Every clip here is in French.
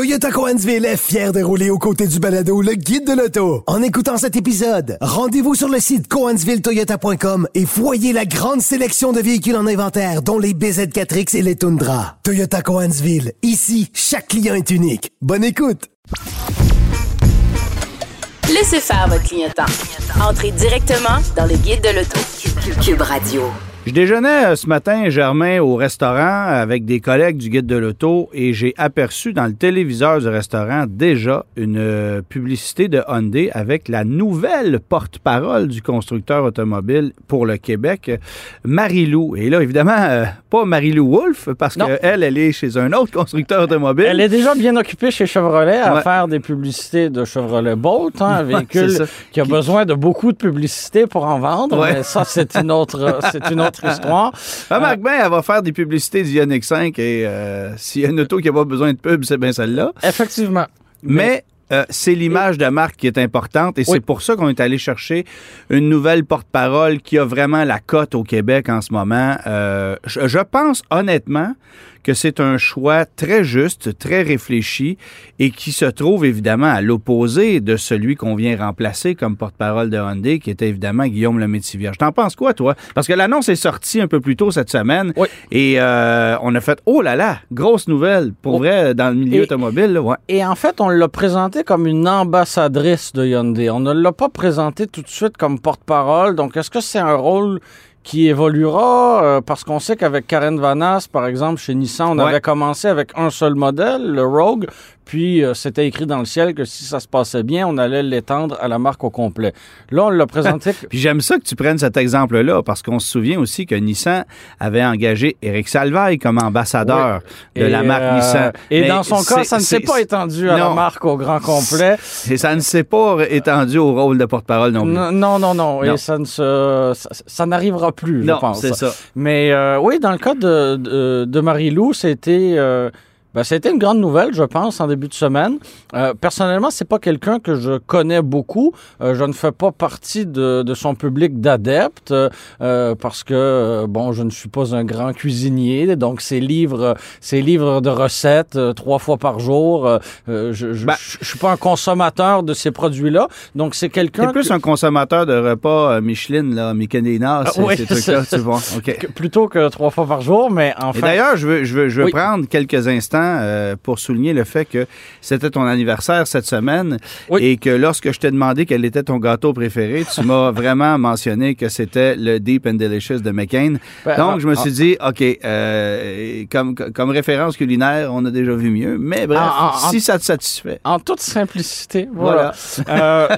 Toyota Coansville est fier de rouler aux côtés du balado Le Guide de l'Auto. En écoutant cet épisode, rendez-vous sur le site coansvilletoyota.com et voyez la grande sélection de véhicules en inventaire, dont les BZ4X et les Tundra. Toyota Coansville, ici, chaque client est unique. Bonne écoute! Laissez faire votre clientèle. Entrez directement dans le guide de l'auto. Cube Radio. Je déjeunais euh, ce matin, Germain, au restaurant avec des collègues du guide de l'auto et j'ai aperçu dans le téléviseur du restaurant déjà une euh, publicité de Hyundai avec la nouvelle porte-parole du constructeur automobile pour le Québec, Marie-Lou. Et là, évidemment, euh, pas Marie-Lou Wolfe, parce qu'elle, elle est chez un autre constructeur automobile. Elle est déjà bien occupée chez Chevrolet à Ouais. faire des publicités de Chevrolet Bolt, hein, un véhicule qui a besoin de beaucoup de publicité pour en vendre. Ouais. Mais ça, c'est une autre, c'est une autre histoire. Remarque bien, elle va faire des publicités du Ioniq 5 et euh, s'il y a une auto qui n'a pas besoin de pub, c'est bien celle-là. Effectivement. Mais euh, c'est l'image de marque qui est importante et Oui. c'est pour ça qu'on est allé chercher une nouvelle porte-parole qui a vraiment la cote au Québec en ce moment. Euh, je, je pense honnêtement que c'est un choix très juste, très réfléchi et qui se trouve évidemment à l'opposé de celui qu'on vient remplacer comme porte-parole de Hyundai, qui était évidemment Guillaume Lemaitre-Vierge. T'en penses quoi, toi? Parce que l'annonce est sortie un peu plus tôt cette semaine Oui. et euh, on a fait « Oh là là! Grosse nouvelle! » Pour Oh. vrai, dans le milieu Et- automobile, là, ouais. Et en fait, on l'a présenté comme une ambassadrice de Hyundai. On ne l'a pas présenté tout de suite comme porte-parole. Donc, est-ce que c'est un rôle qui évoluera? Euh, parce qu'on sait qu'avec Karen Vanas, par exemple, chez Nissan, on Ouais. avait commencé avec un seul modèle, le Rogue. Puis, euh, c'était écrit dans le ciel que si ça se passait bien, on allait l'étendre à la marque au complet. Là, on l'a présenté... Puis j'aime ça que tu prennes cet exemple-là, parce qu'on se souvient aussi que Nissan avait engagé Eric Salvaille comme ambassadeur de la marque euh, Nissan. Et Mais dans son cas, ça ne s'est pas étendu à la marque au grand complet. Et ça ne s'est pas étendu au rôle de porte-parole non plus. Non, non, non. Et ça ne se, ça, ça n'arrivera plus, je Non, pense. c'est ça. Mais euh, oui, dans le cas de, de, de Marie-Lou, c'était ben, c'était une grande nouvelle, je pense, en début de semaine. Euh, personnellement, c'est pas quelqu'un que je connais beaucoup. Euh, je ne fais pas partie de, de son public d'adeptes euh, parce que euh, bon, je ne suis pas un grand cuisinier. Donc, ces livres, ces livres de recettes euh, trois fois par jour, euh, je, je, Ben- je, je suis pas un consommateur de ces produits-là. Donc, c'est quelqu'un T'es plus que- un consommateur de repas euh, Michelin, là, Michelina, Ah, ces, oui, ces trucs-là, tu vois. OK. que- plutôt que trois fois par jour, mais en Et fait. d'ailleurs, je veux, je veux, je veux Oui. prendre quelques instants euh, pour souligner le fait que c'était ton anniversaire cette semaine Oui. et que lorsque je t'ai demandé quel était ton gâteau préféré, tu m'as vraiment mentionné que c'était le Deep and Delicious de McCain. Ben, Donc, ah, je me ah. suis dit, OK, euh, comme, comme référence culinaire, on a déjà vu mieux, mais bref, Ah, ah, si ça te satisfait. En toute simplicité, voilà. Euh,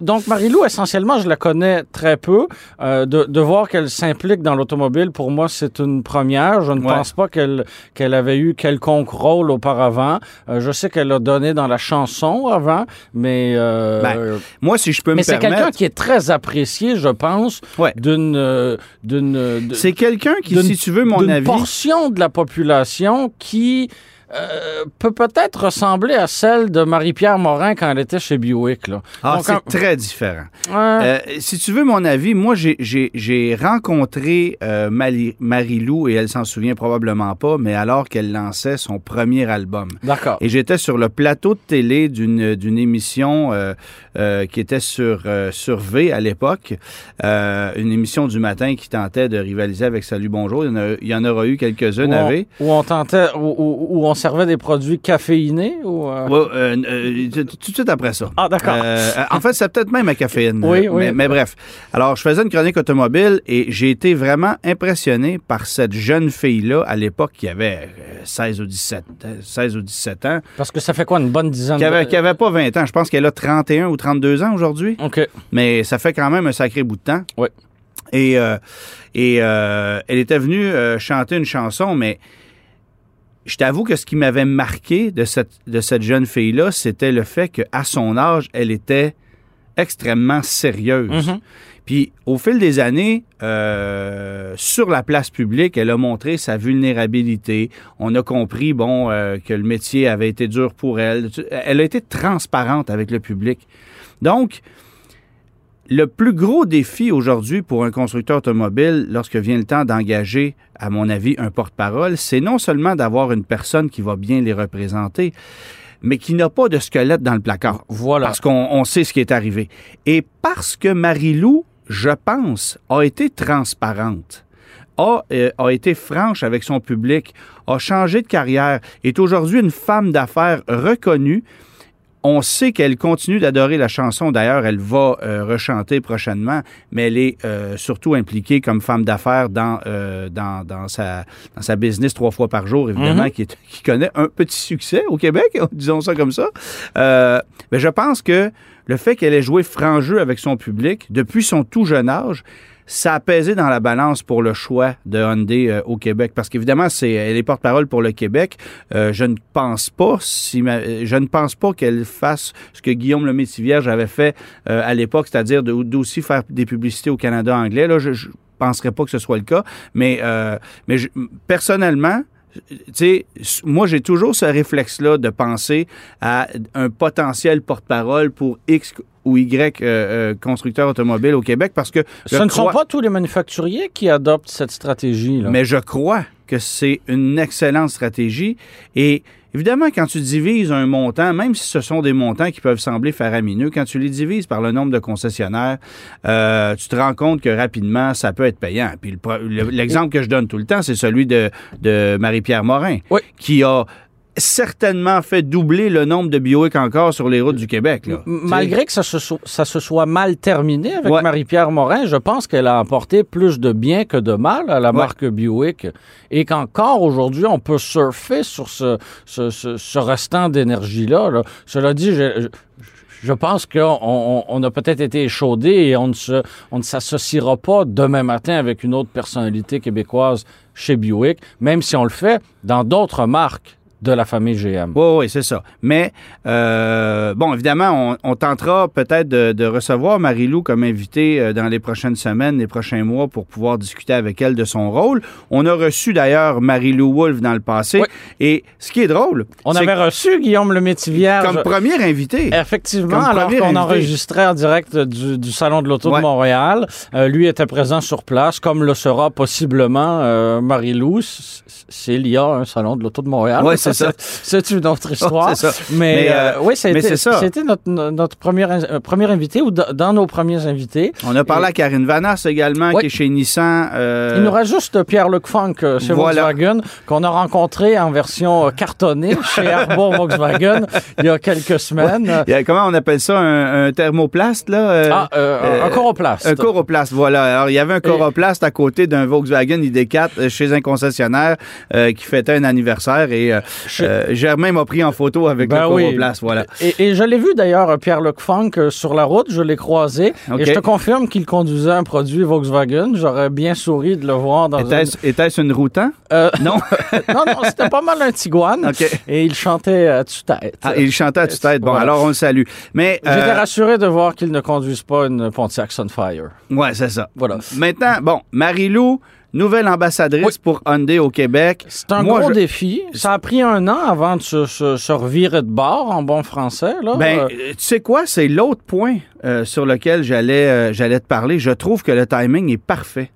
donc, Marie-Lou, essentiellement, je la connais très peu. Euh, de, de voir qu'elle s'implique dans l'automobile, pour moi, c'est une première. Je ne Ouais. pense pas qu'elle qu'elle avait eu quelconque rôle auparavant. Euh, je sais qu'elle a donné dans la chanson avant, mais euh, Ben, Moi, si je peux mais me c'est quelqu'un permettre, qui est très apprécié, je pense, Ouais. d'une euh, d'une c'est quelqu'un qui, si tu veux mon avis, portion de la population qui euh, peut peut-être ressembler à celle de Marie-Pierre Morin quand elle était chez Buick. Là. ah, c'est très différent. Ouais. Euh, si tu veux mon avis, moi, j'ai- rencontré euh, Marie-Lou, et elle s'en souvient probablement pas, mais alors qu'elle lançait son premier album. D'accord. Et j'étais sur le plateau de télé d'une émission qui était sur, sur V à l'époque, une émission du matin qui tentait de rivaliser avec Salut Bonjour. Il y en, a- il y en aura eu quelques-unes Où on, où on tentait, où, où- où on servait des produits caféinés ou euh, Ouais, euh, euh, tout de suite après ça. Ah, d'accord. En fait, c'est peut-être même à caféine. Oui, oui. Mais, mais bref. Alors, je faisais une chronique automobile et j'ai été vraiment impressionné par cette jeune fille-là à l'époque qui avait euh, 16 ou 17, euh, 16 ou 17 ans, Parce que ça fait quoi, une bonne dizaine qui avait, de... qui avait pas 20 ans. Je pense qu'elle a 31 ou 32 ans aujourd'hui, OK. mais ça fait quand même un sacré bout de temps. Oui. Et, et elle était venue chanter une chanson, mais je t'avoue que ce qui m'avait marqué de cette, de cette jeune fille-là, c'était le fait qu'à son âge, elle était extrêmement sérieuse. Mhm. Puis au fil des années, euh, sur la place publique, elle a montré sa vulnérabilité. On a compris, bon, euh, que le métier avait été dur pour elle. Elle a été transparente avec le public. Donc, le plus gros défi aujourd'hui pour un constructeur automobile, lorsque vient le temps d'engager, à mon avis, un porte-parole, c'est non seulement d'avoir une personne qui va bien les représenter, mais qui n'a pas de squelette dans le placard. Voilà. Parce qu'on on sait ce qui est arrivé. Et parce que Marie-Lou, je pense, a été transparente, a, euh, a été franche avec son public, a changé de carrière, est aujourd'hui une femme d'affaires reconnue. On sait qu'elle continue d'adorer la chanson. D'ailleurs, elle va euh, rechanter prochainement, mais elle est euh, surtout impliquée comme femme d'affaires dans, euh, dans, dans, sa, dans sa business trois fois par jour, évidemment, qui, est- qui connaît un petit succès au Québec, disons ça comme ça. Euh, mais je pense que le fait qu'elle ait joué franc jeu avec son public depuis son tout jeune âge, ça a pesé dans la balance pour le choix de Hyundai euh, au Québec. Parce qu'évidemment, c'est elle est porte-parole pour le Québec. Euh, je ne pense pas, si je ne pense pas qu'elle fasse ce que Guillaume le Métivierge avait fait euh, à l'époque, c'est-à-dire d'aussi faire des publicités au Canada anglais. Là, je, je penserais pas que ce soit le cas. Mais, mais personnellement, tu sais, moi, j'ai toujours ce réflexe-là de penser à un potentiel porte-parole pour X ou Y euh, euh, constructeur automobile au Québec parce que Ce ne sont pas tous les manufacturiers qui adoptent cette stratégie. Là. mais je crois que c'est une excellente stratégie. Et évidemment, quand tu divises un montant, même si ce sont des montants qui peuvent sembler faramineux, quand tu les divises par le nombre de concessionnaires, euh, tu te rends compte que rapidement, ça peut être payant. Puis le pro- le- l'exemple que je donne tout le temps, c'est celui de, de Marie-Pierre Morin, Oui. qui a certainement fait doubler le nombre de Bioic encore sur les routes du Québec. là. Malgré que ça se, so- ça se soit mal terminé avec Ouais. Marie-Pierre Morin, je pense qu'elle a apporté plus de bien que de mal à la marque Buick et qu'encore aujourd'hui, on peut surfer sur ce, ce, ce- ce restant d'énergie-là. là. Cela dit, je, je- je pense qu'on on, on a peut-être été échaudé et on ne, se, on ne s'associera pas demain matin avec une autre personnalité québécoise chez Buick, même si on le fait dans d'autres marques de la famille GM. Oui, oui, c'est ça. Mais, euh, bon, évidemment, on, on tentera peut-être de, de recevoir Marie-Lou comme invitée euh, dans les prochaines semaines, les prochains mois pour pouvoir discuter avec elle de son rôle. On a reçu d'ailleurs Marie-Lou Wolfe dans le passé. Oui. Et ce qui est drôle, On avait reçu Guillaume le Métivier comme première invitée. Effectivement, Comme alors premier qu'on invité. enregistrait en direct du, du Salon de l'Auto Ouais. de Montréal, euh, lui était présent sur place, comme le sera possiblement euh, Marie-Lou, s'il y a un Salon de l'Auto de Montréal. C'est ça. C'est une autre histoire. ça. Mais, Mais, euh, euh, oui, c'était, ça. notre, notre premier, euh, premier invité ou dans nos premiers invités. On a parlé à Karine Vanas également, Oui. qui est chez Nissan. euh, Il nous reste juste Pierre-Luc Funk euh, chez Voilà. Volkswagen, qu'on a rencontré en version cartonnée chez Arbour Volkswagen il y a quelques semaines. il y a- comment on appelle ça, un, un thermoplaste, là? Ah, un coroplaste. Un coroplaste, voilà. Alors, il y avait un coroplaste à côté d'un Volkswagen ID4 euh, chez un concessionnaire qui fêtait un anniversaire et euh, euh, Germain m'a pris en photo avec Ben le oui. coroplaste, voilà. Et, et je l'ai vu d'ailleurs, Pierre-Luc Funk, euh, sur la route, je l'ai croisé. Et je te confirme qu'il conduisait un produit Volkswagen. J'aurais bien souri de le voir dans Était-ce était-ce une routant? une... Euh, Non? non, non, c'était pas mal un Tiguan. OK. Et il chantait à tue-tête. Ah, il chantait à tue-tête. Bon, alors on le salue. Mais, J'étais euh, rassuré de voir qu'il ne conduise pas une Pontiac Sunfire. ouais, c'est ça. Voilà. Maintenant, bon, Marie-Lou, nouvelle ambassadrice Oui. pour Hyundai au Québec. C'est un Moi, gros je- défi. Ça a pris un an avant de se, se- se revirer de bord en bon français. Là. Ben, Euh, euh, tu sais quoi, c'est l'autre point euh, sur lequel j'allais euh, j'allais te parler. Je trouve que le timing est parfait.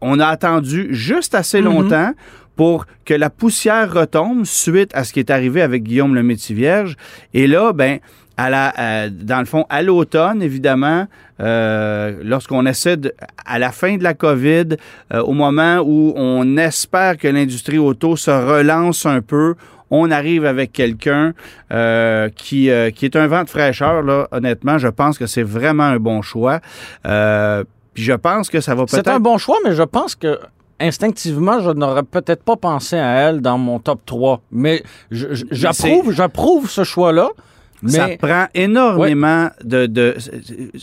On a attendu juste assez Mhm. longtemps pour que la poussière retombe suite à ce qui est arrivé avec Guillaume le Métivierge. Et là, ben, à la, à- dans le fond, à l'automne, évidemment, euh, lorsqu'on essaie, de, à la fin de la COVID, euh, au moment où on espère que l'industrie auto se relance un peu, on arrive avec quelqu'un euh, qui, euh, qui est un vent de fraîcheur, là, honnêtement. Je pense que c'est vraiment un bon choix. Euh, puis je pense que ça va C'est peut-être... un bon choix, mais je pense que instinctivement, je n'aurais peut-être pas pensé à elle dans mon top 3. Mais j'approuve, j'approuve ce choix-là. Ça prend énormément de. de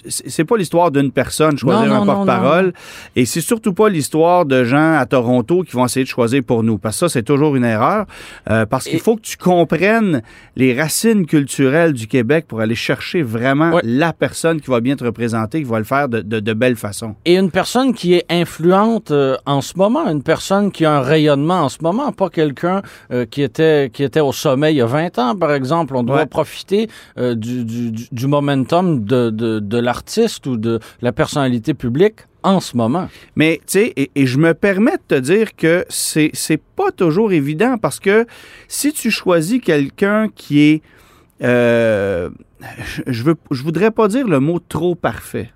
c'est pas l'histoire d'une personne choisir Non, un non, porte-parole. Et c'est surtout pas l'histoire de gens à Toronto qui vont essayer de choisir pour nous. Parce que ça, c'est toujours une erreur. Euh, parce qu'il Et- faut que tu comprennes les racines culturelles du Québec pour aller chercher vraiment Ouais. la personne qui va bien te représenter, qui va le faire de, de, de belle façon. et une personne qui est influente euh, en ce moment, une personne qui a un rayonnement en ce moment, pas quelqu'un euh, qui était qui était au sommet il y a 20 ans, par exemple. On doit Ouais. profiter euh, du, du, du- du momentum de, de, de l'artiste ou de la personnalité publique en ce moment? Mais, tu sais, et, et je me permets de te dire que c'est, c'est pas toujours évident parce que si tu choisis quelqu'un qui est. euh, je- veux, je voudrais pas dire le mot trop parfait,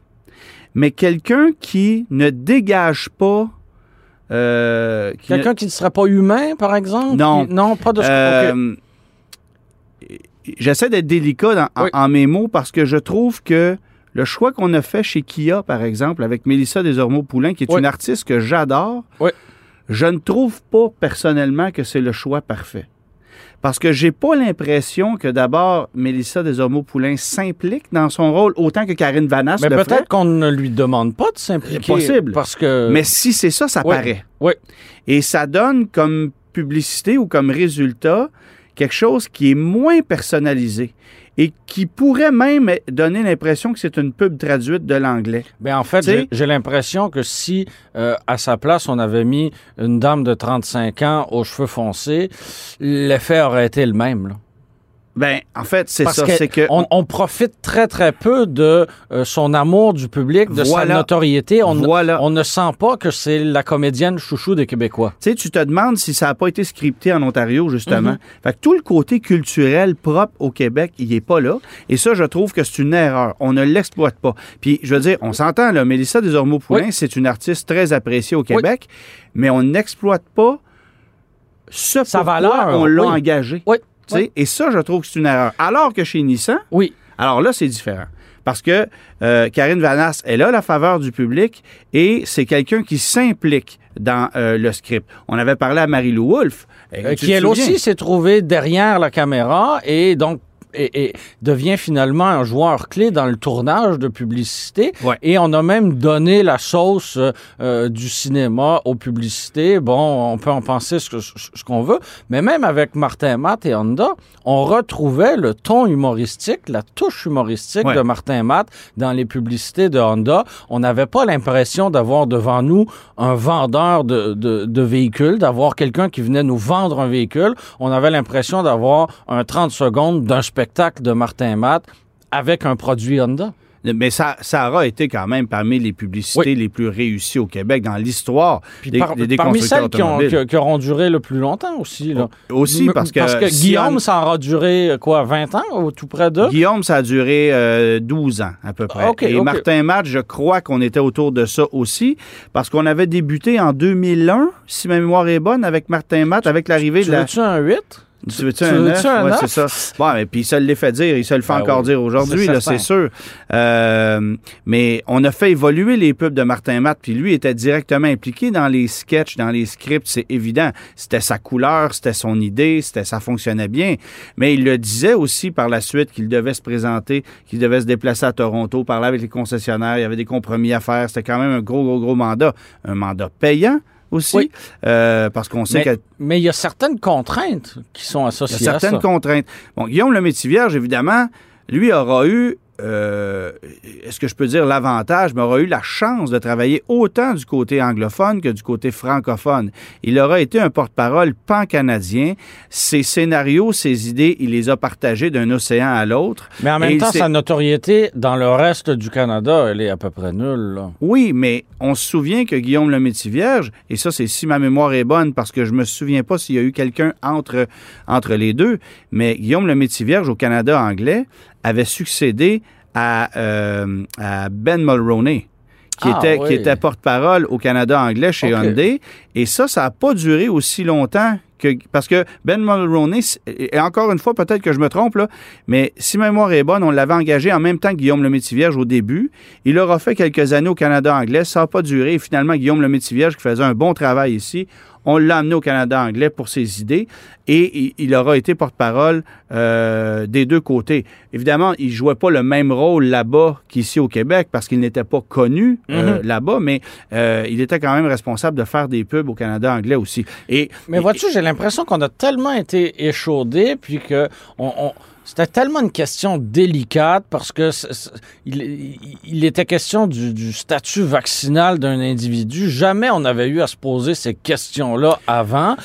mais quelqu'un qui ne dégage pas. euh, qui ne- Quelqu'un qui ne serait pas humain, par exemple? Non. Qui- non, pas de ce Euh, J'essaie d'être délicat dans- en, Oui. en mes mots parce que je trouve que le choix qu'on a fait chez Kia, par exemple, avec Mélissa Desormeaux-Poulain, qui est Oui. une artiste que j'adore, Oui. je ne trouve pas personnellement que c'est le choix parfait. Parce que j'ai pas l'impression que d'abord Mélissa Desormeaux-Poulain s'implique dans son rôle autant que Karine Vanasse Mais peut-être qu'on ne lui demande pas de s'impliquer. Possible. Parce que. Mais si c'est ça, ça paraît. Oui. Et ça donne comme publicité ou comme résultat quelque chose qui est moins personnalisé et qui pourrait même donner l'impression que c'est une pub traduite de l'anglais. Ben, en fait, j'ai- j'ai l'impression que si, euh, à sa place, on avait mis une dame de 35 ans aux cheveux foncés, l'effet aurait été le même. là. Ben, en fait, c'est ça. que C'est que on, on profite très, très peu de euh, son amour du public, de Voilà. sa notoriété. On, Voilà. on ne sent pas que c'est la comédienne chouchou des Québécois. Tu sais, tu te demandes si ça n'a pas été scripté en Ontario, justement. Mhm. Fait que tout le côté culturel propre au Québec, il n'est pas là. Et ça, je trouve que c'est une erreur. On ne l'exploite pas. Puis, je veux dire, on s'entend, là, Mélissa Desormeaux-Poulain, Oui. c'est une artiste très appréciée au Québec, mais on n'exploite pas ce Sa valeur, on l'a oui. engagé. Oui. Et ça, je trouve que c'est une erreur. Alors que chez Nissan, Oui. alors là, c'est différent. Parce que euh, Karine Vanasse, elle a la faveur du public et c'est quelqu'un qui s'implique dans euh, le script. On avait parlé à Marie-Lou Wolfe. Euh, qui elle aussi s'est trouvée derrière la caméra et donc et, et devient finalement un joueur clé dans le tournage de publicité. Ouais. Et on a même donné la sauce euh, euh, du cinéma aux publicités. Bon, on peut en penser ce, que- ce qu'on veut, mais même avec Martin Matt et Honda, on retrouvait le ton humoristique, la touche humoristique Ouais. de Martin Matt dans les publicités de Honda. On n'avait pas l'impression d'avoir devant nous un vendeur de, de, de véhicules, d'avoir quelqu'un qui venait nous vendre un véhicule. On avait l'impression d'avoir un 30 secondes d'un spectacle de Martin Matt avec un produit Honda. Mais ça, ça aura été quand même parmi les publicités Oui. les plus réussies au Québec dans l'histoire Puis des, par- des- des parmi celles qui, ont- qui- qui auront duré le plus longtemps aussi. Là. Aussi, parce que, Parce que si Guillaume, on- ça aura duré, euh, quoi, 20 ans, ou tout près de? Guillaume, ça a duré euh, 12 ans à peu près. OK, Et. Martin Matt, je crois qu'on était autour de ça aussi, parce qu'on avait débuté en 2001, si ma mémoire est bonne, avec Martin Matt, avec l'arrivée Tu de la... veux-tu un 8? Tu veux-tu tu un veux-tu 9? un Ouais, neuf? c'est ça. Bon, mais puis il se l'est fait dire, il se le fait Ben encore oui, dire aujourd'hui, c'est là, certain. c'est sûr. Euh, mais on a fait évoluer les pubs de Martin Matt, puis lui était directement impliqué dans les sketchs, dans les scripts, c'est évident. C'était sa couleur, c'était son idée, c'était ça fonctionnait bien. Mais il le disait aussi par la suite qu'il devait se présenter, qu'il devait se déplacer à Toronto, parler avec les concessionnaires, il y avait des compromis à faire. C'était quand même un gros, gros, gros mandat. Un mandat payant aussi, Oui. euh, parce qu'on sait Mais, que mais il y a certaines contraintes qui sont il y a associées à certaines ça. contraintes. Bon, Guillaume le Vierge, évidemment, lui aura eu, euh, est-ce que je peux dire l'avantage, mais aura eu la chance de travailler autant du côté anglophone que du côté francophone. Il aura été un porte-parole pan-canadien. Ses scénarios, ses idées, il les a partagés d'un océan à l'autre. Mais en même temps, sa notoriété dans le reste du Canada, elle est à peu près nulle. là. Oui, mais on se souvient que Guillaume le Vierge, et ça, c'est si ma mémoire est bonne, parce que je me souviens pas s'il y a eu quelqu'un entre, entre les deux, mais Guillaume le Vierge au Canada anglais avait succédé à, euh, à Ben Mulroney. Qui, Ah, était, oui. qui était porte-parole au Canada anglais chez. Hyundai. Et ça, ça n'a pas duré aussi longtemps que. Parce que Ben Mulroney, et encore une fois, peut-être que je me trompe, là, mais si ma mémoire est bonne, on l'avait engagé en même temps que Guillaume le Vierge au début. Il aura fait quelques années au Canada anglais. Ça n'a pas duré. Et finalement, Guillaume le Vierge, qui faisait un bon travail ici, on l'a amené au Canada anglais pour ses idées et il, aura été porte-parole euh, des deux côtés. Évidemment, il ne jouait pas le même rôle là-bas qu'ici au Québec parce qu'il n'était pas connu euh, là-bas, mais euh, il était quand même responsable de faire des pubs au Canada anglais aussi. Et, Mais vois-tu, j'ai l'impression qu'on a tellement été échaudés, puis que on, on- C'était tellement une question délicate parce que c- c- il, il- il était question du, du statut vaccinal d'un individu. Jamais on avait eu à se poser ces questions-là avant.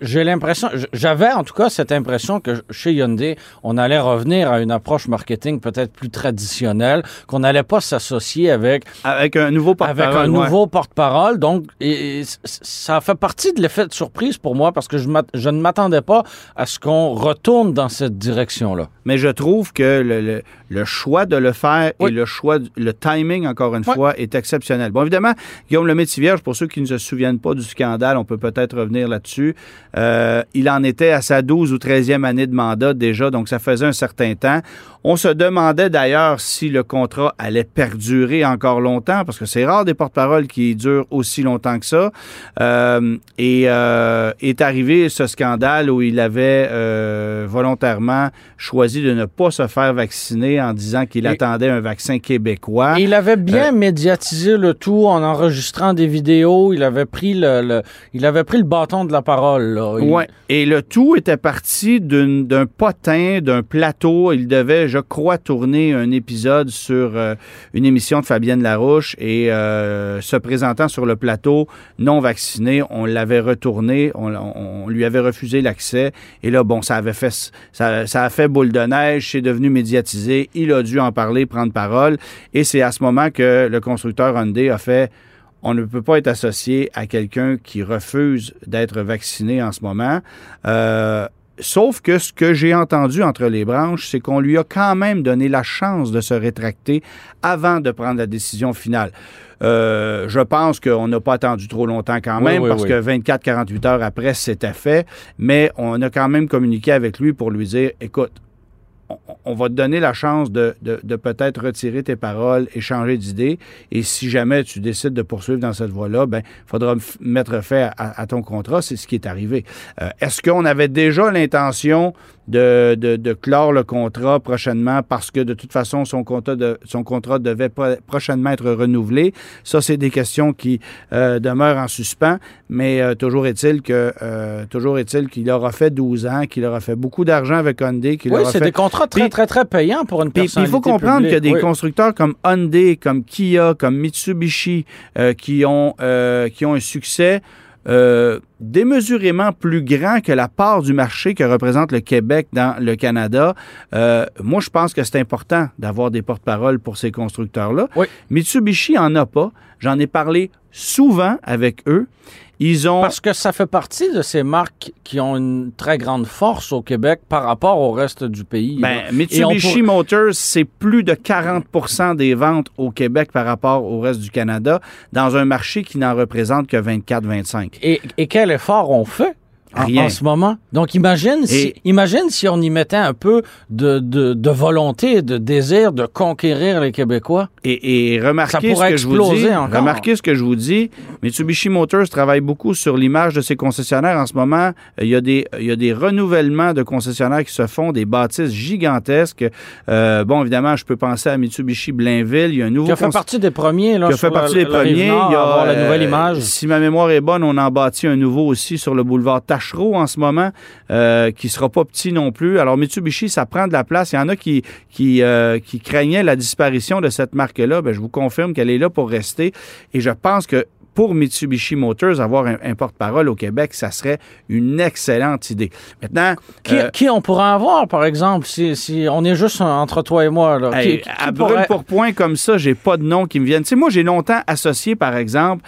J'ai l'impression, j'avais en tout cas cette impression que chez Hyundai, on allait revenir à une approche marketing peut-être plus traditionnelle, qu'on n'allait pas s'associer avec Avec un nouveau porte-parole. avec un ouais. nouveau porte-parole. Donc, et- et ça fait partie de l'effet de surprise pour moi parce que je, ne m'attendais pas à ce qu'on retourne dans cette direction-là. Mais je trouve que le, le- le choix de le faire Oui. et le choix, le timing, encore une Oui. fois, est exceptionnel. Bon, évidemment, Guillaume Lemaitre-Vierge, pour ceux qui ne se souviennent pas du scandale, on peut peut-être revenir là-dessus. Euh, il en était à sa 12 ou 13e année de mandat déjà, donc ça faisait un certain temps. On se demandait d'ailleurs si le contrat allait perdurer encore longtemps, parce que c'est rare des porte-paroles qui durent aussi longtemps que ça. Euh, et euh, est arrivé ce scandale où il avait volontairement choisi de ne pas se faire vacciner en disant qu'il attendait un vaccin québécois. Et il avait Euh, bien médiatisé le tout en enregistrant des vidéos. Il avait pris le, le- il avait pris le bâton de la parole. Il- Ouais. Et le tout était parti d'un potin, d'un plateau. Il devait, je crois, tourner un épisode sur euh, une émission de Fabienne Larouche et euh, se présentant sur le plateau non vacciné, on l'avait retourné, on, on- on lui avait refusé l'accès. Et là, bon, ça avait fait, ça, ça a fait boule de neige, c'est devenu médiatisé. Il a dû en parler, prendre parole. Et c'est à ce moment que le constructeur Hyundai a fait on ne peut pas être associé à quelqu'un qui refuse d'être vacciné en ce moment. Euh, sauf que ce que j'ai entendu entre les branches, c'est qu'on lui a quand même donné la chance de se rétracter avant de prendre la décision finale. Euh, je pense qu'on n'a pas attendu trop longtemps quand même, oui, parce oui. que 24-48 heures après, c'était fait. Mais on a quand même communiqué avec lui pour lui dire, écoute, on, on va te donner la chance de, de- de peut-être retirer tes paroles et changer d'idée. Et si jamais tu décides de poursuivre dans cette voie-là, ben, il faudra mettre fin à, à ton contrat. C'est ce qui est arrivé. Euh, Est-ce qu'on avait déjà l'intention de, de- de clore le contrat prochainement parce que de toute façon, son contrat, de- son contrat devait pro- prochainement être renouvelé? Ça, c'est des questions qui euh, demeurent en suspens. Mais euh, toujours est-il que euh, toujours est-il qu'il aura fait 12 ans, qu'il aura fait beaucoup d'argent avec Hyundai, Oui, c'est fait des contrats très, très, très payants pour une personne. il faut comprendre qu'il y a des oui. constructeurs comme Hyundai, comme Kia, comme Mitsubishi qui, ont, qui ont un succès euh, démesurément plus grand que la part du marché que représente le Québec dans le Canada. Euh, moi, je pense que c'est important d'avoir des porte-paroles pour ces constructeurs-là. Oui. Mitsubishi en a pas. J'en ai parlé souvent avec eux. Ils ont... Parce que ça fait partie de ces marques qui ont une très grande force au Québec par rapport au reste du pays. Ben, Mitsubishi pour- Motors, c'est plus de 40% des ventes au Québec par rapport au reste du Canada, dans un marché qui n'en représente que 24-25. Et, et quel effort on fait Rien. en ce moment? Donc, imagine si, imagine si on y mettait un peu de, de, de volonté, de désir de conquérir les Québécois. Et, et Ça remarquez ce que je vous dis. encore. Remarquez ce que je vous dis. Mitsubishi Motors travaille beaucoup sur l'image de ses concessionnaires. En ce moment, il y, a des, il y a des renouvellements de concessionnaires qui se font, des bâtisses gigantesques. Euh, bon, évidemment, je peux penser à Mitsubishi Blainville. Il y a un nouveau Qui a fait cons- partie des premiers. Là, qui a fait partie la- des premiers. Il y a, la nouvelle euh, image. Si ma mémoire est bonne, on en bâtit un nouveau aussi sur le boulevard Tachereau en ce moment, euh, qui sera pas petit non plus. Alors Mitsubishi, ça prend de la place. Il y en a qui qui, euh, qui craignaient la disparition de cette marque-là. Ben, je vous confirme qu'elle est là pour rester. Et je pense que pour Mitsubishi Motors, avoir un, un porte-parole au Québec, ça serait une excellente idée. Maintenant, Qui, euh, qui on pourrait avoir, par exemple, si, si on est juste entre toi et moi? Là, Hey, Qui- qui- à brûle pourrait- pour point comme ça, j'ai pas de nom qui me viennent. Tu sais, moi, j'ai longtemps associé, par exemple,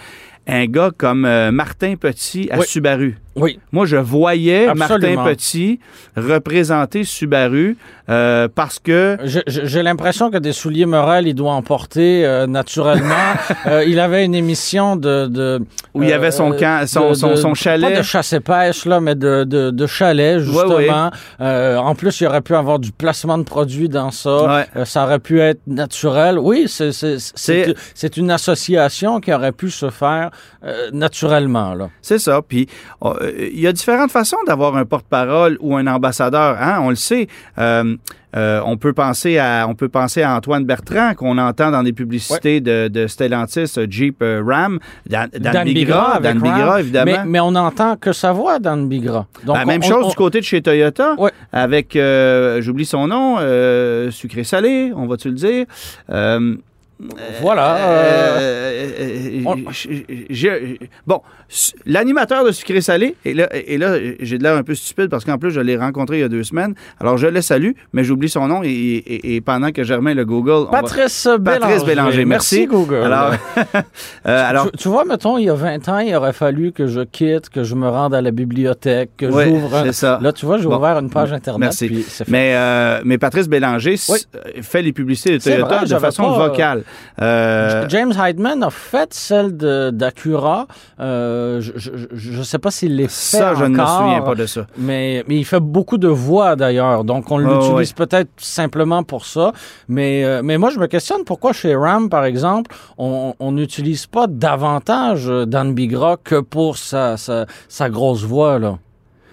un gars comme euh, Martin Petit à Oui. Subaru. Oui, Moi, je voyais Absolument. Martin Petit représenter Subaru euh, parce que J'ai l'impression que des souliers Morel, il doit en porter euh, naturellement. Euh, il avait une émission de... de où il y avait son camp, son, de- son, chalet. Pas de chasse et pêche, là, mais de, de, chalet, justement. Ouais, ouais. En plus, il aurait pu avoir du placement de produits dans ça. Ouais. Ça aurait pu être naturel. Oui, c'est- une association qui aurait pu se faire naturellement. Là. C'est ça. Puis, euh, il y a différentes façons d'avoir un porte-parole ou un ambassadeur. Hein? On le sait. Euh, euh, on peut penser à on peut penser à Antoine Bertrand qu'on entend dans des publicités de, de Stellantis, euh, Jeep Ram, Dan, Dan, Dan Bigra, Bigra Dan. Bigra, évidemment. Mais, mais on n'entend que sa voix, Dan Bigra. Donc, Ben, même chose on- du côté de chez Toyota, Ouais. avec, j'oublie son nom, euh, sucré-salé, on va-tu le dire? Euh, Voilà. euh, euh, on- bon, l'animateur de Sucré Salé, et là, et là j'ai de l'air un peu stupide parce qu'en plus, je l'ai rencontré il y a deux semaines. Alors, je le salue, mais j'oublie son nom et, et- et pendant que Germain le Google. va- Patrice Bélanger. Patrice Bélanger, merci. Google. Alors, euh, alors tu, tu vois, mettons, il y a 20 ans, il aurait fallu que je quitte, que je me rende à la bibliothèque, que j'ouvre un... ça. Là, tu vois, j'ai Bon. ouvert une page Internet. Merci. puis. Mais, mais Patrice Bélanger Oui. fait les publicités de Toyota vrai, de façon pas, vocale. Euh, James Heidman a fait celle de- d'Acura. Euh, je ne sais pas s'il les fait ça, je ne me souviens pas de ça. Mais, mais il fait beaucoup de voix d'ailleurs, donc on Oh, l'utilise oui. peut-être simplement pour ça. Mais, euh, mais moi, je me questionne pourquoi chez RAM, par exemple, on n'utilise pas davantage Dan Bigra que pour sa, sa, sa grosse voix. Là.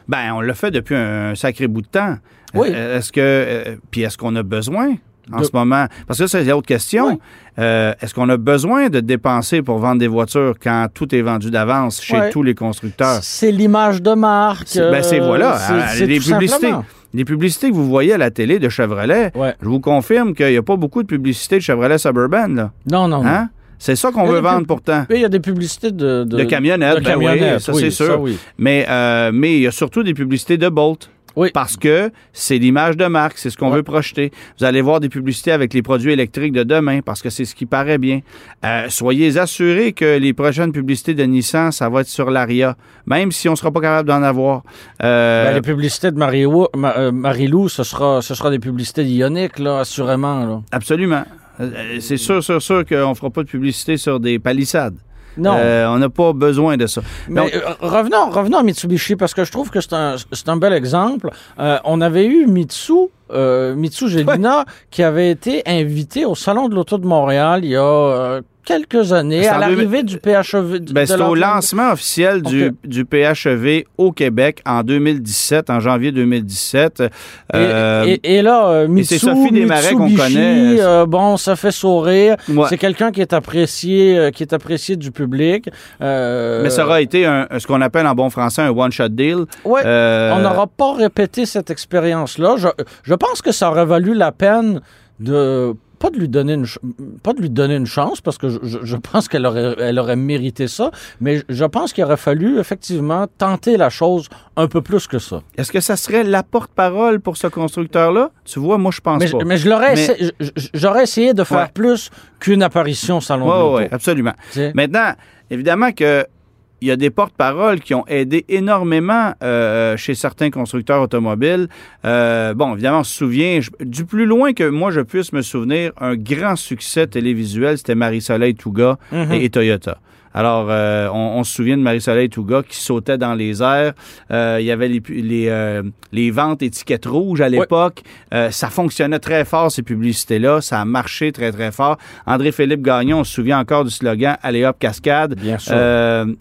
Ben, on l'a fait depuis un sacré bout de temps. Oui. Est-ce que. puis est-ce qu'on a besoin? En De- ce moment? Parce que ça, c'est l'autre question. Oui. Euh, est-ce qu'on a besoin de dépenser pour vendre des voitures quand tout est vendu d'avance chez tous les constructeurs? C'est l'image de marque. C'est- ben, c'est voilà, euh, les publicités. simplement. Les publicités que vous voyez à la télé de Chevrolet, Ouais. je vous confirme qu'il n'y a pas beaucoup de publicités de Chevrolet Suburban. Là. Non, non, non. Hein? C'est ça qu'on veut vendre pourtant. Il y a des publicités de, de, De camionnettes, de ben oui, camionnettes, ça, oui, c'est sûr. oui. Mais, euh, mais il y a surtout des publicités de Bolt. Oui. Parce que c'est l'image de marque, c'est ce qu'on Ouais. veut projeter. Vous allez voir des publicités avec les produits électriques de demain parce que c'est ce qui paraît bien. Euh, soyez assurés que les prochaines publicités de Nissan, ça va être sur l'Aria, même si on ne sera pas capable d'en avoir. Euh, Ben, les publicités de Marie-Lou, Ma- euh, Marie-Lou, ce sera, ce sera des publicités d'Ioniq, là, assurément. Là. Absolument. C'est sûr, sûr, sûr qu'on ne fera pas de publicité sur des palissades. Non. Euh, on n'a pas besoin de ça. Mais Donc- euh, revenons, revenons à Mitsubishi parce que je trouve que c'est un, c'est un bel exemple. Euh, on avait eu Mitsu, euh, Mitsu Gelina, qui avait été invité au Salon de l'Auto de Montréal il y a quelques années, à l'arrivée du PHEV. de- Ben, c'est au lancement officiel du, du PHEV au Québec en 2017, en janvier 2017. Et, Euh, et- et là, euh, Mitsu, c'est Sophie Desmarais qu'on connaît. euh, bon, ça fait sourire. ouais. C'est quelqu'un qui est apprécié, euh, qui est apprécié du public. Euh, Mais ça aura été un- ce qu'on appelle en bon français un one-shot deal. ouais, Euh, On n'aura pas répété cette expérience-là. Je, je pense que ça aurait valu la peine de pas de lui donner une pas de lui donner une chance parce que je, pense qu'elle aurait elle aurait mérité ça, mais je pense qu'il aurait fallu effectivement tenter la chose un peu plus que ça. Est-ce que ça serait la porte-parole pour ce constructeur-là? Tu vois, moi, je pense Mais, pas. mais je l'aurais Mais- j'aurais essayé de faire Ouais. plus qu'une apparition au salon de Oui, l'auto. oui, absolument. Maintenant, évidemment que il y a des porte-paroles qui ont aidé énormément euh, chez certains constructeurs automobiles. Euh, bon, évidemment, on se souvient, je- du plus loin que moi je puisse me souvenir, un grand succès télévisuel, c'était Marie-Soleil Touga Mhm. et, et Toyota. Alors, euh, on, on se souvient de Marie-Soleil Touga qui sautait dans les airs. Euh, il y avait les, les, euh, les ventes étiquettes rouges à l'époque. Ça fonctionnait très fort, ces publicités-là. Ça a marché très, très fort. André-Philippe Gagnon, on se souvient encore du slogan « Allez hop, cascade ». Bien sûr.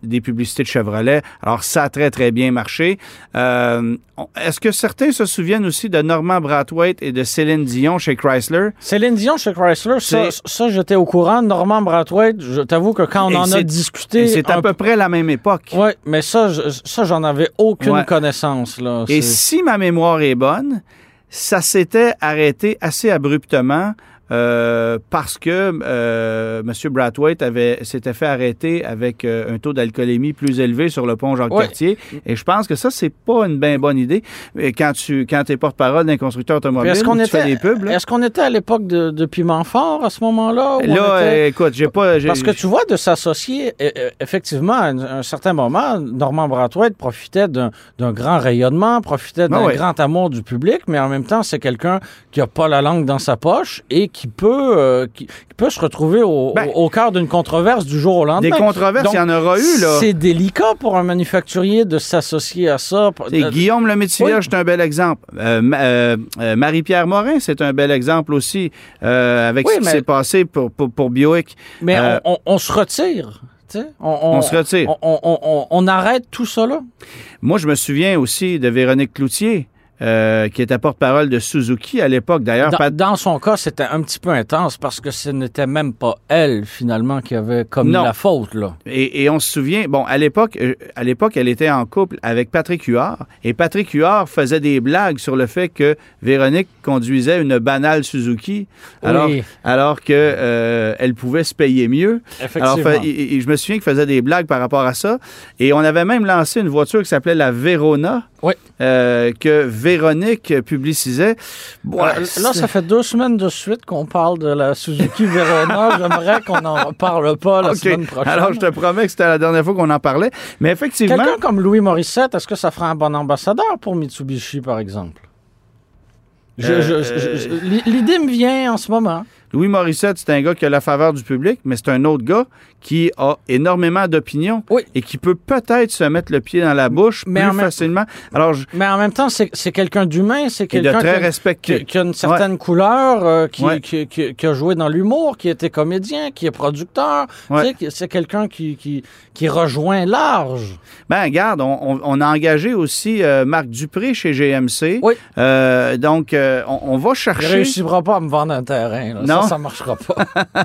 Des publicités de Chevrolet. Alors, ça a très, très bien marché. Est-ce que certains se souviennent aussi de Normand Brathwaite et de Céline Dion chez Chrysler? Céline Dion chez Chrysler, ça, j'étais au courant. Normand Brathwaite, je t'avoue que quand on Et en a c'est- discuté... C'est à peu près la même époque. Oui, mais ça, je- ça j'en avais aucune Ouais. connaissance. Là. Et si ma mémoire est bonne, ça s'était arrêté assez abruptement euh, parce que euh, M. Brathwaite avait s'était fait arrêter avec euh, un taux d'alcoolémie plus élevé sur le pont Jacques-Cartier. Et je pense que ça, c'est pas une bien bonne idée. Et Quand tu quand es porte-parole d'un constructeur automobile, Est-ce qu'on tu fais était, des pubs. Est-ce qu'on était à l'époque de, de Piment Fort à ce moment-là? Là, était- écoute, j'ai pas... j'ai- Parce que tu vois, de s'associer, euh, euh, effectivement, à un, un certain moment, Normand Brathwaite profitait d'un d'un grand rayonnement, profitait d'un Ah ouais. grand amour du public, mais en même temps, c'est quelqu'un qui a pas la langue dans sa poche et qui peut, euh, qui, peut se retrouver au, Ben, cœur d'une controverse du jour au lendemain. Des controverses, Donc, il y en aura eu, là. C'est délicat pour un manufacturier de s'associer à ça. Et Guillaume le oui. c'est un bel exemple. Euh, euh, Marie-Pierre Morin, c'est un bel exemple aussi, avec Oui, ce qui s'est passé pour, pour, pour Buick. Mais on, on- on se retire. On, On se retire. on- on arrête tout ça là. Moi, je me souviens aussi de Véronique Cloutier, euh, qui était porte-parole de Suzuki à l'époque. D'ailleurs, Dans, Pat- dans son cas, c'était un petit peu intense parce que ce n'était même pas elle, finalement, qui avait commis Non. la faute. Là. Et, et on se souvient, bon, à l'époque, euh, à l'époque, elle était en couple avec Patrick Huard, et Patrick Huard faisait des blagues sur le fait que Véronique conduisait une banale Suzuki, alors, Oui. alors que euh, elle pouvait se payer mieux. Alors, Effectivement. fait- et- et je me souviens qu'il faisait des blagues par rapport à ça, et on avait même lancé une voiture qui s'appelait la Verona, Oui. euh, que Véronique publicisait. Bon, Euh, là, ça fait deux semaines de suite qu'on parle de la Suzuki Verona. J'aimerais qu'on n'en reparle pas la semaine prochaine. Alors, je te promets que c'était la dernière fois qu'on en parlait. Mais effectivement, Quelqu'un comme Louis Morissette, est-ce que ça ferait un bon ambassadeur pour Mitsubishi, par exemple? Je- Euh, je- je- je- L'idée me vient en ce moment. Louis Morissette, c'est un gars qui a la faveur du public, mais c'est un autre gars qui a énormément d'opinions Oui. et qui peut peut-être se mettre le pied dans la bouche Mais plus facilement. Alors, je- Mais en même temps, c'est c'est quelqu'un d'humain, c'est quelqu'un qui, qui- a une certaine couleur, euh, qui, Ouais. qui- a joué dans l'humour, qui était comédien, qui est producteur. Ouais. Tu sais, C'est quelqu'un qui, qui, qui rejoint large. Ben, regarde, on, on- a engagé aussi euh, Marc Dupré chez GMC. Oui. Euh, donc, on, on va Il chercher. réussira pas à me vendre un terrain. là. Non. Ça, ça marchera pas.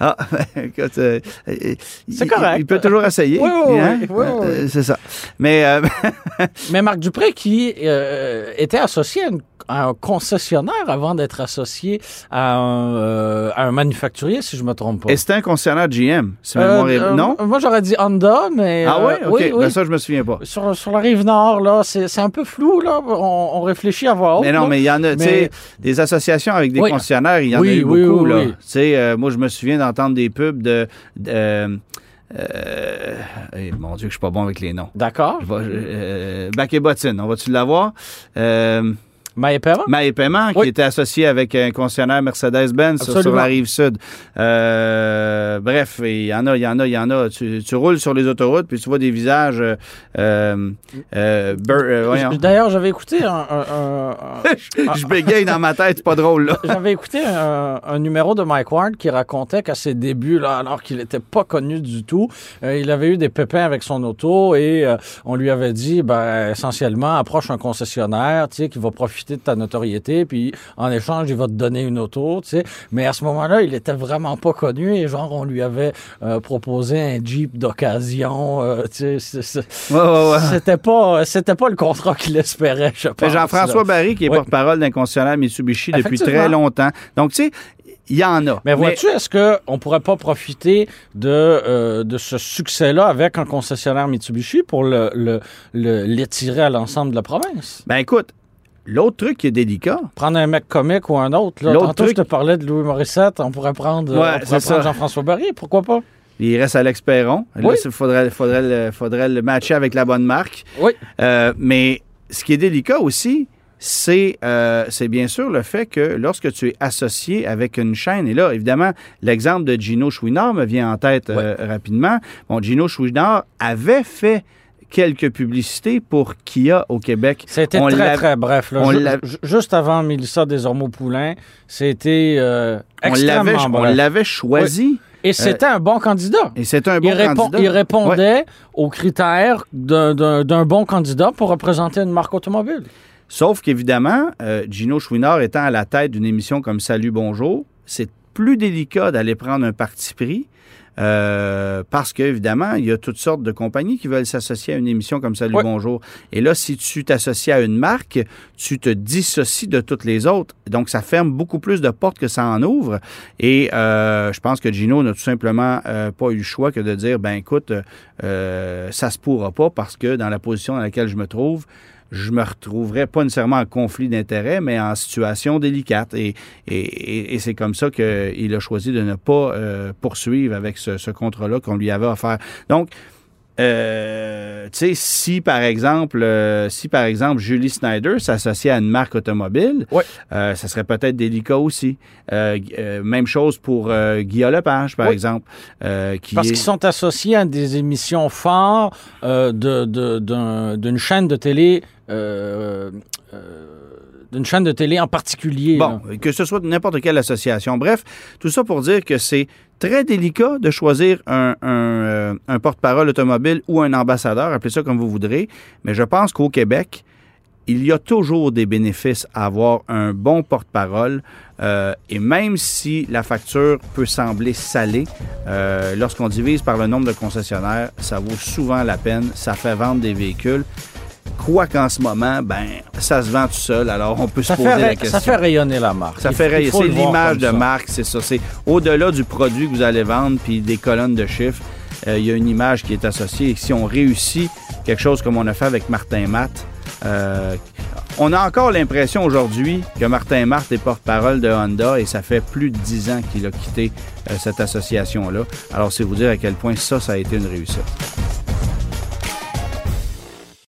Ah, écoute, euh, il- C'est correct. Il, peut toujours essayer. Oui, oui, hein? oui, oui, oui. Euh, c'est ça. Mais euh, Mais Marc Dupré, qui était associé à, une- un concessionnaire avant d'être associé à un, euh, à un manufacturier, si je me trompe pas. et c'était un concessionnaire GM. Si Euh, mémoire est- euh, non? Moi, j'aurais dit Honda, mais... Ah euh, ouais? OK. Oui, oui. Ben, ça, je me souviens pas. Sur, sur la rive nord, là, c'est un peu flou, là. On, on réfléchit à haute. Mais non, là. mais il y en a, tu Mais- sais, des associations avec des Oui. concessionnaires, il y en Oui, a eu oui, beaucoup, oui, là. oui. Tu sais, euh, moi, je me souviens d'entendre des pubs de... de, euh, euh, eh, mon Dieu, que je suis pas bon avec les noms. D'accord. Euh, Bac et Bottine, on va-tu l'avoir? Euh, Maille Paiement, qui était associé avec un concessionnaire Mercedes-Benz sur, la rive sud. Euh, bref, il y en a, il y en a, il y en a. Tu, tu roules sur les autoroutes, puis tu vois des visages... Euh, euh. D'ailleurs, j'avais écouté un... un- un- un- je, bégaye dans ma tête, c'est pas drôle, là. J'avais écouté un, numéro de Mike Ward qui racontait qu'à ses débuts, là, alors qu'il n'était pas connu du tout, euh, il avait eu des pépins avec son auto et on lui avait dit, ben, essentiellement, approche un concessionnaire, tu sais, qui va profiter de ta notoriété, puis en échange, il va te donner une auto, tu sais. Mais à ce moment-là, il était vraiment pas connu et genre, on lui avait euh, proposé un Jeep d'occasion, euh, tu sais. Ouais, ouais, ouais. C'était pas, c'était pas le contrat qu'il espérait, je pense. Jean-François. Barry, qui est porte-parole d'un concessionnaire Mitsubishi depuis très longtemps. Donc, tu sais, il y en a. Mais vois-tu, est-ce qu'on pourrait pas profiter de, euh, de ce succès-là avec un concessionnaire Mitsubishi pour le, le- le- l'étirer à l'ensemble de la province? Ben écoute, l'autre truc qui est délicat, Prendre un mec comique ou un autre. Là. L'autre Tantôt, truc- je te parlais de Louis Morissette. On pourrait prendre, euh, Ouais, on pourrait c'est prendre ça. Jean-François Barry. Pourquoi pas? il reste Alex Perron. Là, il faudrait, faudrait, le, faudrait le matcher avec la bonne marque. Oui. Euh, mais ce qui est délicat aussi, c'est euh, c'est bien sûr le fait que lorsque tu es associé avec une chaîne, et là, évidemment, l'exemple de Gino Chouinard me vient en tête euh, rapidement. Bon, Gino Chouinard avait fait quelques publicités pour Kia au Québec. C'était très, très bref. là. Ju- juste avant Mélissa Desormeaux-Poulain, c'était euh, On l'avait, extrêmement on l'avait choisi. Et c'était un bon candidat. Et c'est un bon il, candidat. il Ouais. répondait aux critères d'un bon candidat pour représenter une marque automobile. Sauf qu'évidemment, euh, Gino Chouinard étant à la tête d'une émission comme Salut Bonjour, c'est plus délicat d'aller prendre un parti pris. euh, parce qu'évidemment, il y a toutes sortes de compagnies qui veulent s'associer à une émission comme Salut Ouais. Bonjour. Et là, si tu t'associes à une marque, tu te dissocies de toutes les autres. Donc, ça ferme beaucoup plus de portes que ça en ouvre. Et euh, je pense que Gino n'a tout simplement euh, pas eu le choix que de dire, ben écoute, euh, ça se pourra pas parce que dans la position dans laquelle je me trouve, je me retrouverais pas nécessairement en conflit d'intérêts, mais en situation délicate. Et, et, et- c'est comme ça qu'il a choisi de ne pas euh, poursuivre avec ce, ce contrat-là qu'on lui avait offert. Donc, euh, tu sais, si par exemple, euh, si par exemple Julie Snyder s'associait à une marque automobile, Ouais. euh, ça serait peut-être délicat aussi. Euh, même chose pour Guillaume Lepage, par exemple, qui Parce est- qu'ils sont associés à des émissions phares de- de- d'un- d'une chaîne de télé d'une chaîne de télé en particulier. Bon, là. que ce soit de n'importe quelle association. Bref, tout ça pour dire que c'est très délicat de choisir un, un, euh, un porte-parole automobile ou un ambassadeur, appelez ça comme vous voudrez, mais je pense qu'au Québec, il y a toujours des bénéfices à avoir un bon porte-parole. euh, et même si la facture peut sembler salée, euh, lorsqu'on divise par le nombre de concessionnaires, ça vaut souvent la peine. Ça fait vendre des véhicules. Quoi qu'en ce moment, ben, ça se vend tout seul. Alors, on peut Ça se poser fait, la question. ça fait rayonner la marque. Ça fait faut C'est l'image de ça. marque, c'est ça. C'est au-delà du produit que vous allez vendre puis des colonnes de chiffres. euh, Il y a une image qui est associée. Et si on réussit quelque chose comme on a fait avec Martin Matt, euh, on a encore l'impression aujourd'hui que Martin Matt est porte-parole de Honda et ça fait plus de dix ans qu'il a quitté euh, cette association-là. Alors, c'est vous dire à quel point ça, ça a été une réussite.